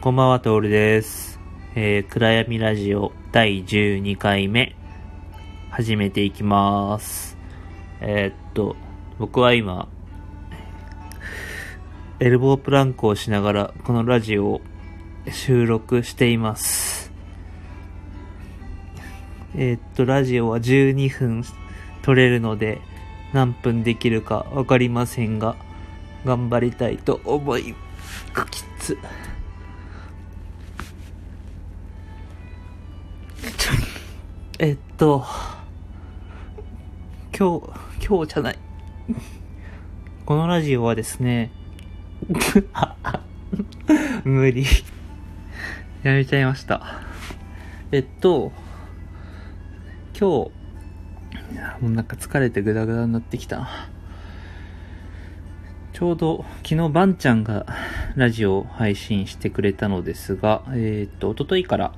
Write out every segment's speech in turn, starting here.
こんばんは、トールです。えー、暗闇ラジオ第12回目、始めていきます。えーっと、僕は今、エルボープランクをしながら、このラジオを収録しています。えーっと、ラジオは12分撮れるので、何分できるかわかりませんが、頑張りたいと思い、きつ。えっと、今日、今日じゃない。このラジオはですね、無理。やめちゃいました。えっと、今日、もうなんか疲れてグダグダになってきた。ちょうど昨日バンちゃんがラジオを配信してくれたのですが、えっと、一昨日から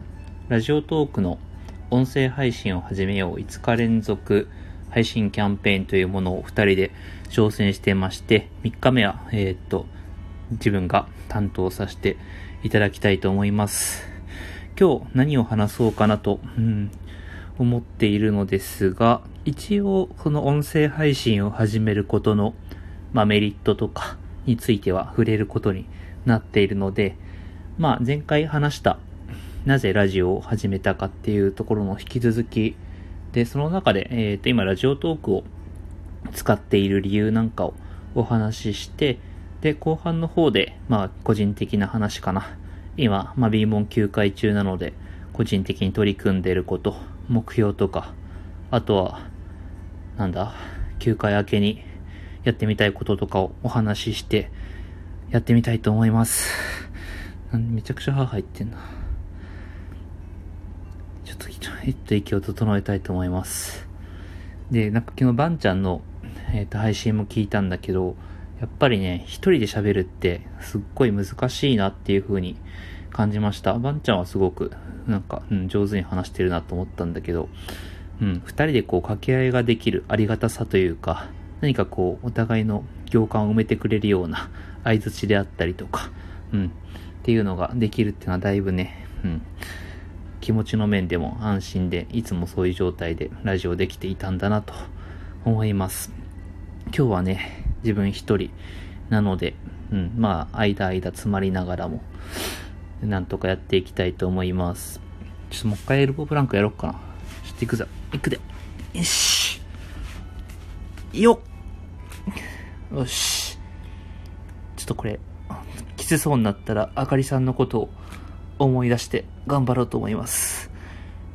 ラジオトークの音声配信を始めよう5日連続配信キャンペーンというものを2人で挑戦してまして、3日目は、えーっと、自分が担当させていただきたいと思います。今日何を話そうかなと、うん、思っているのですが、一応この音声配信を始めることの、まあ、メリットとかについては触れることになっているので、まあ前回話したなぜラジオを始めたかっていうところの引き続きで、その中で、えっ、と、今ラジオトークを使っている理由なんかをお話しして、で、後半の方で、まあ、個人的な話かな。今、まあ、B 門休会中なので、個人的に取り組んでいること、目標とか、あとは、なんだ、休会明けにやってみたいこととかをお話しして、やってみたいと思います。めちゃくちゃ歯入ってんな。ちょっと、ちょっと息を整えたいと思います。で、なんか昨日バンちゃんの、えーと配信も聞いたんだけど、やっぱりね、一人で喋るってすっごい難しいなっていう風に感じました。バンちゃんはすごく、なんか、うん、上手に話してるなと思ったんだけど、うん、二人でこう掛け合いができるありがたさというか、何かこう、お互いの行間を埋めてくれるような相槌であったりとか、うん、っていうのができるっていうのはだいぶね、うん、気持ちの面でも安心で、いつもそういう状態でラジオできていたんだなと思います。今日はね、自分一人なので、うん、まあ、間間詰まりながらも、なんとかやっていきたいと思います。ちょっともう一回エルボープランクやろうかな。ちょっと行くぞ。行くで。よし。よっ。よし。ちょっとこれ、きつそうになったら、あかりさんのことを思い出して頑張ろうと思います。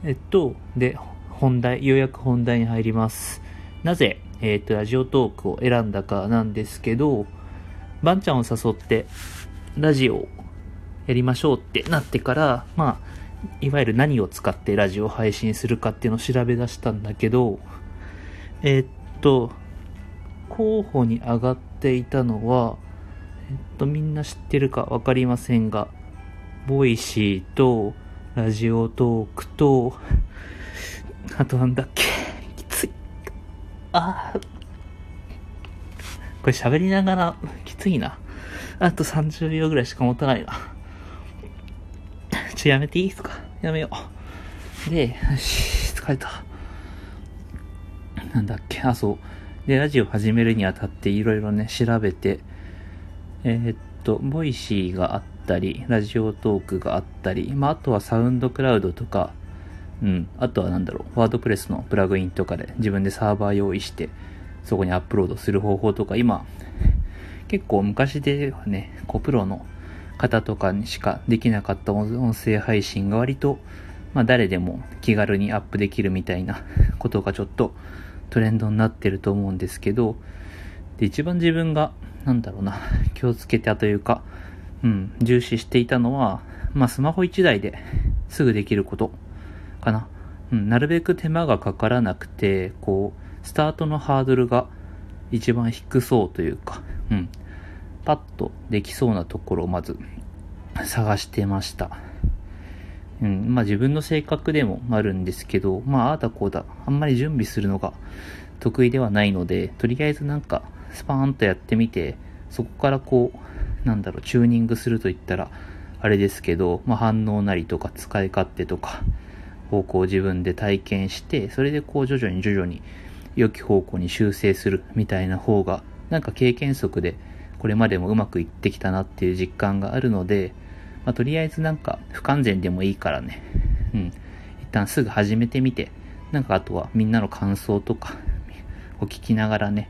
えっと、で、本題、ようやく本題に入ります。なぜ、えっと、ラジオトークを選んだかなんですけど、バンちゃんを誘って、ラジオをやりましょうってなってから、まあ、いわゆる何を使ってラジオを配信するかっていうのを調べ出したんだけど、えっと、候補に上がっていたのは、えっと、みんな知ってるかわかりませんが、Voicy と、 Radiotalk と、あとなんだっけ、きつい。ああ。これ喋りながら、きついな。あと30秒ぐらいしか持たないな。ちょ、やめていい？ですかやめよう。で、よし、疲れた。なんだっけ、あ、そう。で、ラジオ始めるにあたっていろいろね、調べて、えーっと、 Voicy があってたり、 Radiotalk があったり、まあ、あとは SoundCloud とか、うん、あとはなんだろう、 WordPress のプラグインとかで自分でサーバー用意して、そこにアップロードする方法とか、今、結構昔ではね、こう、プロの方とかにしかできなかった音声配信が割と、まあ誰でも気軽にアップできるみたいなことがちょっとトレンドになってると思うんですけど、で、一番自分が、なんだろうな、気をつけたというか、うん、重視していたのは、まあスマホ1台ですぐできることかな。うん、なるべく手間がかからなくて、こう、スタートのハードルが一番低そうというか、うん、パッとできそうなところをまず探してました。うん、まあ自分の性格でもあるんですけど、まあああだこうだ、あんまり準備するのが得意ではないので、とりあえずなんかスパーンとやってみて、そこからこう、なんだろう、チューニングすると言ったら、あれですけど、まあ、反応なりとか使い勝手とか、方向を自分で体験して、それでこう徐々に徐々に良き方向に修正するみたいな方が、なんか経験則でこれまでもうまくいってきたなっていう実感があるので、まあ、とりあえずなんか不完全でもいいからね、うん、一旦すぐ始めてみて、なんかあとはみんなの感想とかを聞きながらね、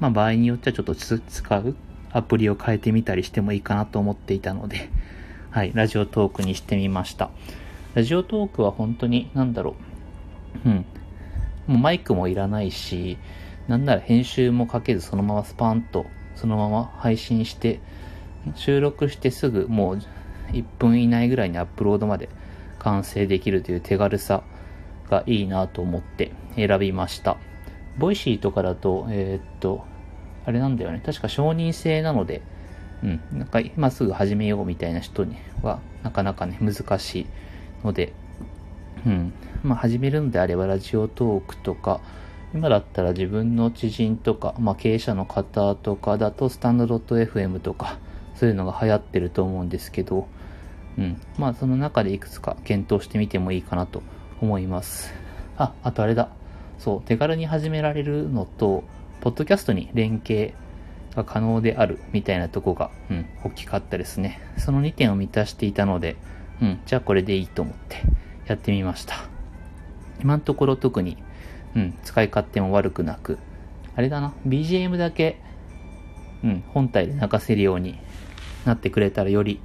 まあ場合によってはちょっと使うアプリを変えてみたりしてもいいかなと思っていたので、はい、ラジオトークにしてみました。ラジオトークは本当に、なんだろう、うん、もうマイクもいらないし、なんなら編集もかけずそのままスパンとそのまま配信して、収録してすぐもう1分以内ぐらいにアップロードまで完成できるという手軽さがいいなと思って選びました。 Voicy とかだと、えー、っと、あれなんだよね。確か承認制なので、うん、なんか今すぐ始めようみたいな人にはなかなかね、難しいので、うん、まあ始めるのであれば Radiotalk とか、今だったら自分の知人とか、まあ、経営者の方とかだとスタンド .fm とかそういうのが流行ってると思うんですけど、うん。まあその中でいくつか検討してみてもいいかなと思います。あ、あとあれだ。そう、手軽に始められるのと、ポッドキャストに連携が可能であるみたいなとこが、うん、大きかったですね。その2点を満たしていたので、うん、じゃあこれでいいと思ってやってみました。今のところ特にうん、使い勝手も悪くなく、あれだな、BGM だけ、うん、本体で流せるようになってくれたらより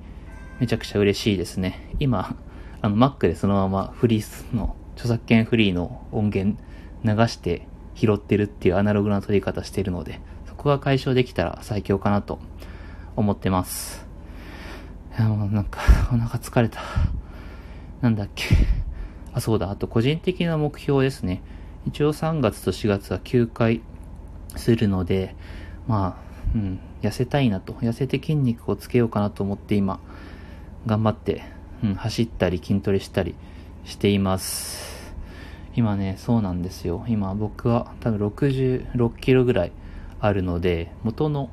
めちゃくちゃ嬉しいですね。今、あの Mac でそのままフリースの、著作権フリーの音源流して拾ってるっていうアナログな撮り方してるので、そこが解消できたら最強かなと思ってます。いや、もうなんか、お腹疲れた。なんだっけ。あ、そうだ。あと個人的な目標ですね。一応3月と4月は休会するので、まあ、うん、痩せたいなと、痩せて筋肉をつけようかなと思って今、頑張って、うん、走ったり筋トレしたりしています。今ね、そうなんですよ。今僕は多分66キロぐらいあるので、元の、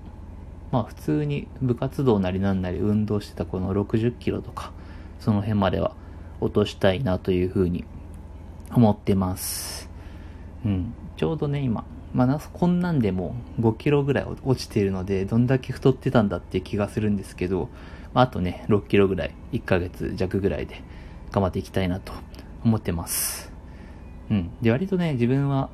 まあ普通に部活動なりなんなり運動してたこの60キロとか、その辺までは落としたいなというふうに思ってます。うん。ちょうどね、今、まあ、こんなんでも5キロぐらい落ちているので、どんだけ太ってたんだっていう気がするんですけど、まあ、あとね、6キロぐらい、1ヶ月弱ぐらいで頑張っていきたいなと思ってます。うん。で、割とね、自分は、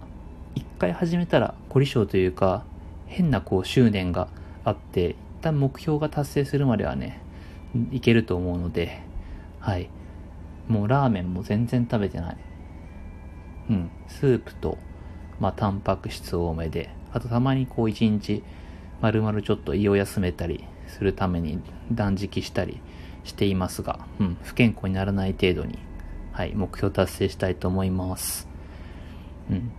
一回始めたら凝り性というか、変なこう執念があって、一旦目標が達成するまではね、いけると思うので、はい。もうラーメンも全然食べてない。うん、スープと、まあ、タンパク質多めで、あとたまにこう一日、丸々ちょっと胃を休めたりするために断食したりしていますが、うん、不健康にならない程度に、はい、目標達成したいと思います。うん。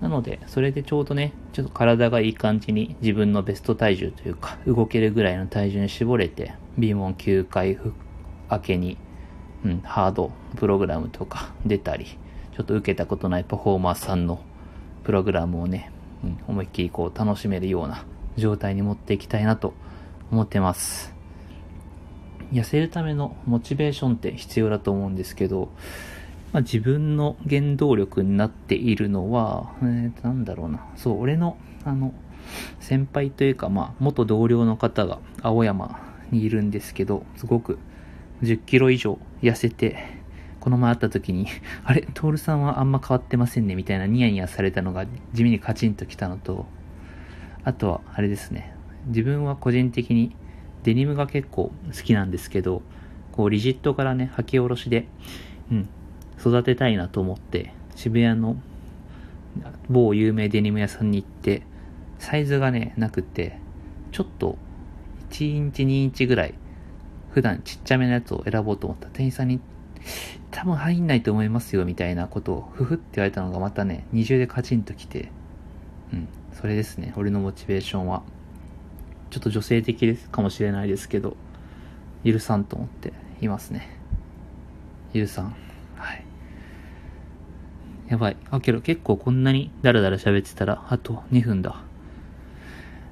なので、それでちょうどね、ちょっと体がいい感じに自分のベスト体重というか、動けるぐらいの体重に絞れて、ビーモン9回明けに、うん、ハードプログラムとか出たり、ちょっと受けたことないパフォーマーさんのプログラムをね、うん、思いっきりこう楽しめるような状態に持っていきたいなと思ってます。痩せるためのモチベーションって必要だと思うんですけど、まあ、自分の原動力になっているのは、えー、なんだろうな。そう、俺の、あの、先輩というか、まあ、元同僚の方が青山にいるんですけど、すごく10キロ以上痩せて、この前会った時に、あれ、トールさんはあんま変わってませんね、みたいなニヤニヤされたのが地味にカチンときたのと、あとは、あれですね。自分は個人的にデニムが結構好きなんですけど、こう、リジットからね、履き下ろしで、うん、育てたいなと思って、渋谷の某有名デニム屋さんに行って、サイズがね、なくて、ちょっと、1インチ、2インチぐらい、普段ちっちゃめのやつを選ぼうと思った店員さんに多分入んないと思いますよ、みたいなことを、ふふって言われたのがまたね、二重でカチンときて、うん、それですね、俺のモチベーションは。ちょっと女性的ですかもしれないですけど、許さんと思っていますね。許さん。はい。やばい。あ、けど結構こんなにダラダラ喋ってたら、あと2分だ。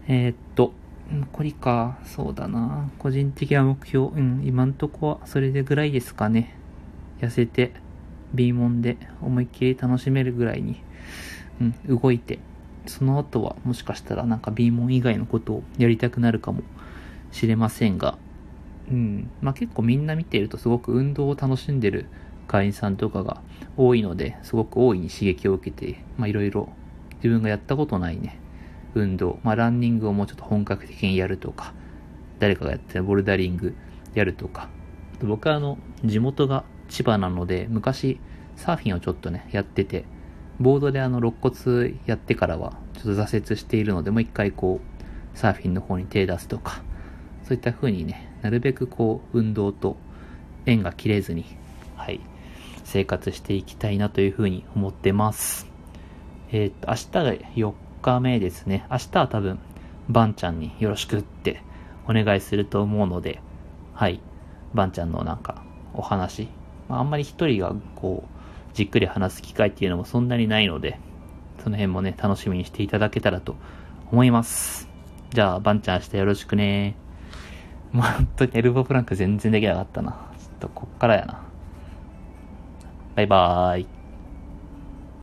えー、っと、残りか、そうだな。個人的な目標、うん、今んとこはそれでぐらいですかね。痩せて、B モンで思いっきり楽しめるぐらいに、うん、動いて、その後はもしかしたらなんか B モン以外のことをやりたくなるかもしれませんが、うん、まあ結構みんな見ているとすごく運動を楽しんでる会員さんとかが多いので、すごく大いに刺激を受けて、まあいろいろ自分がやったことないね、運動、まあランニングをもうちょっと本格的にやるとか、誰かがやってるボルダリングやるとか、僕はあの、地元が千葉なので、昔サーフィンをちょっとね、やってて、ボードであの、肋骨やってからは、ちょっと挫折しているので、もう一回こう、サーフィンの方に手出すとか、そういった風にね、なるべくこう、運動と縁が切れずに、はい、生活していきたいなという風に思ってます。えっ、と、明日が4日目ですね。明日は多分、バンちゃんによろしくってお願いすると思うので、はい、バンちゃんのなんか、お話、まあ、あんまり一人がこう、じっくり話す機会っていうのもそんなにないので、その辺もね、楽しみにしていただけたらと思います。じゃあ、バンちゃん明日よろしくね。もう本当にエルボプランク全然できなかったな。ちょっとこっからやな。バイバーイ。